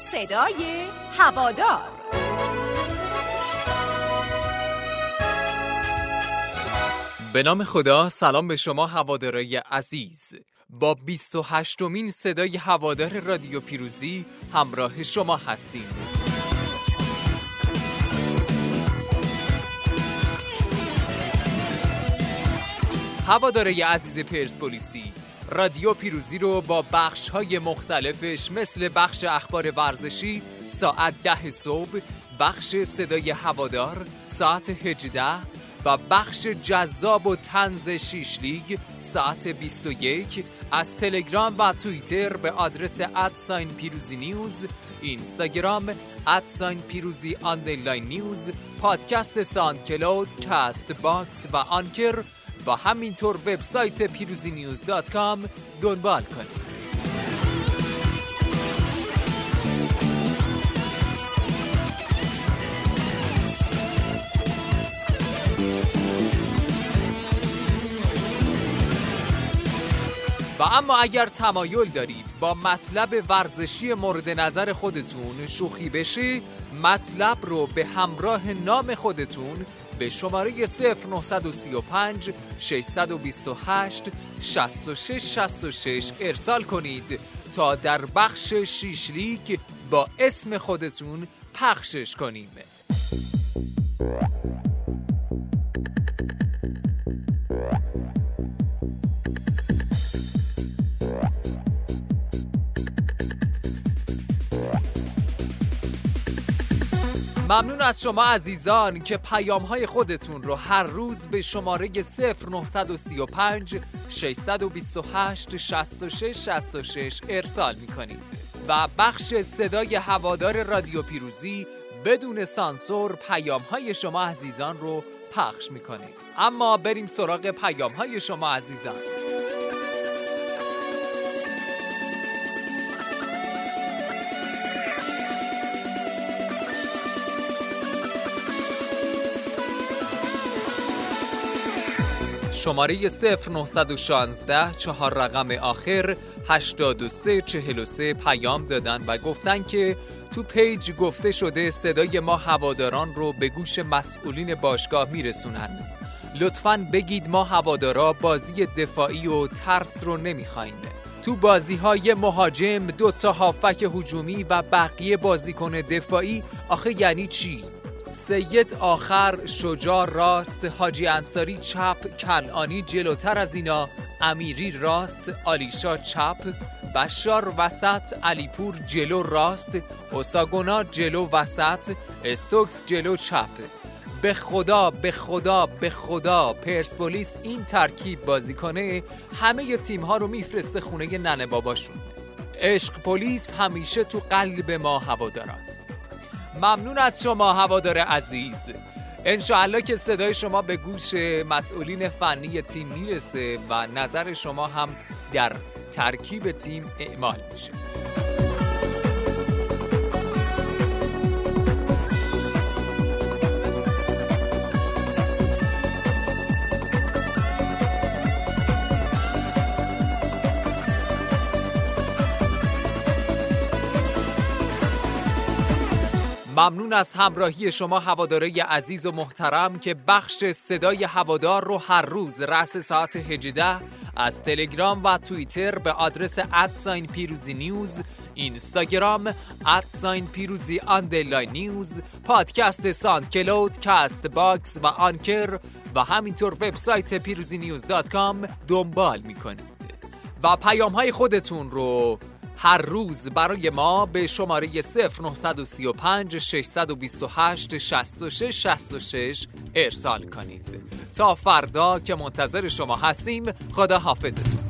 صدای هوادار. به نام خدا سلام به شما هوادارای عزیز. با 28 مین صدای هوادار رادیو پیروزی همراه شما هستیم. هوادارای عزیز پرسپولیسی رادیو پیروزی رو با بخش های مختلفش مثل بخش اخبار ورزشی ساعت ده صبح بخش صدای هوادار ساعت 18 و بخش جذاب و طنز شیش لیگ ساعت 21 از تلگرام و توییتر به آدرس at sign پیروزی News اینستاگرام at sign پیروزی underline News پادکست SoundCloud Castbox و Anchor و همینطور وبسایت پیروزی نیوز دات کام دنبال کنید. و اما اگر تمایل دارید با مطلب ورزشی مورد نظر خودتون شوخی بشه مطلب رو به همراه نام خودتون به شماره 0935 628 6666 ارسال کنید تا در بخش شیش لیگ با اسم خودتون پخشش کنیم. ممنون از شما عزیزان که پیام های خودتون رو هر روز به شماره 0935 628 66 66 ارسال می کنید و بخش صدای هوادار رادیو پیروزی بدون سانسور پیام های شما عزیزان رو پخش می کنید اما بریم سراغ پیام های شما عزیزان. شماره 0916 چهار رقم آخر 8343 پیام دادن و گفتن که تو پیج گفته شده صدای ما هواداران رو به گوش مسئولین باشگاه میرسونن لطفا بگید ما هوادارا بازی دفاعی و ترس رو نمی‌خوایم تو بازی های مهاجم دوتا هافک هجومی و بقیه بازیکن دفاعی آخه یعنی چی؟ سید آخر شجاع راست حاجی انصاری چپ کنعانی جلوتر از اینا امیری راست آلیشا چپ بشار وسط علیپور جلو راست اوساگونا جلو وسط استوکس جلو چپ. به خدا به خدا به خدا پرسپولیس این ترکیب بازی کنه همه تیم ها رو میفرسته خونه ننه باباشون. عشق پلیس همیشه تو قلب ما هوادار است. ممنون از شما هوادار عزیز. انشاءالله که صدای شما به گوش مسئولین فنی تیم می‌رسه و نظر شما هم در ترکیب تیم اعمال میشه. ممنون از همراهی شما هوادار عزیز و محترم که بخش صدای هوادار رو هر روز رأس ساعت 18 از تلگرام و توییتر به آدرس at sign پیروزی News اینستاگرام at sign پیروزی underline News پادکست SoundCloud Castbox و Anchor و همینطور وبسایت پیروزی News dot com دنبال می‌کنید. و پیام های خودتون رو هر روز برای ما به شماره 0935 628 66 66 ارسال کنید. تا فردا که منتظر شما هستیم خدا حافظتون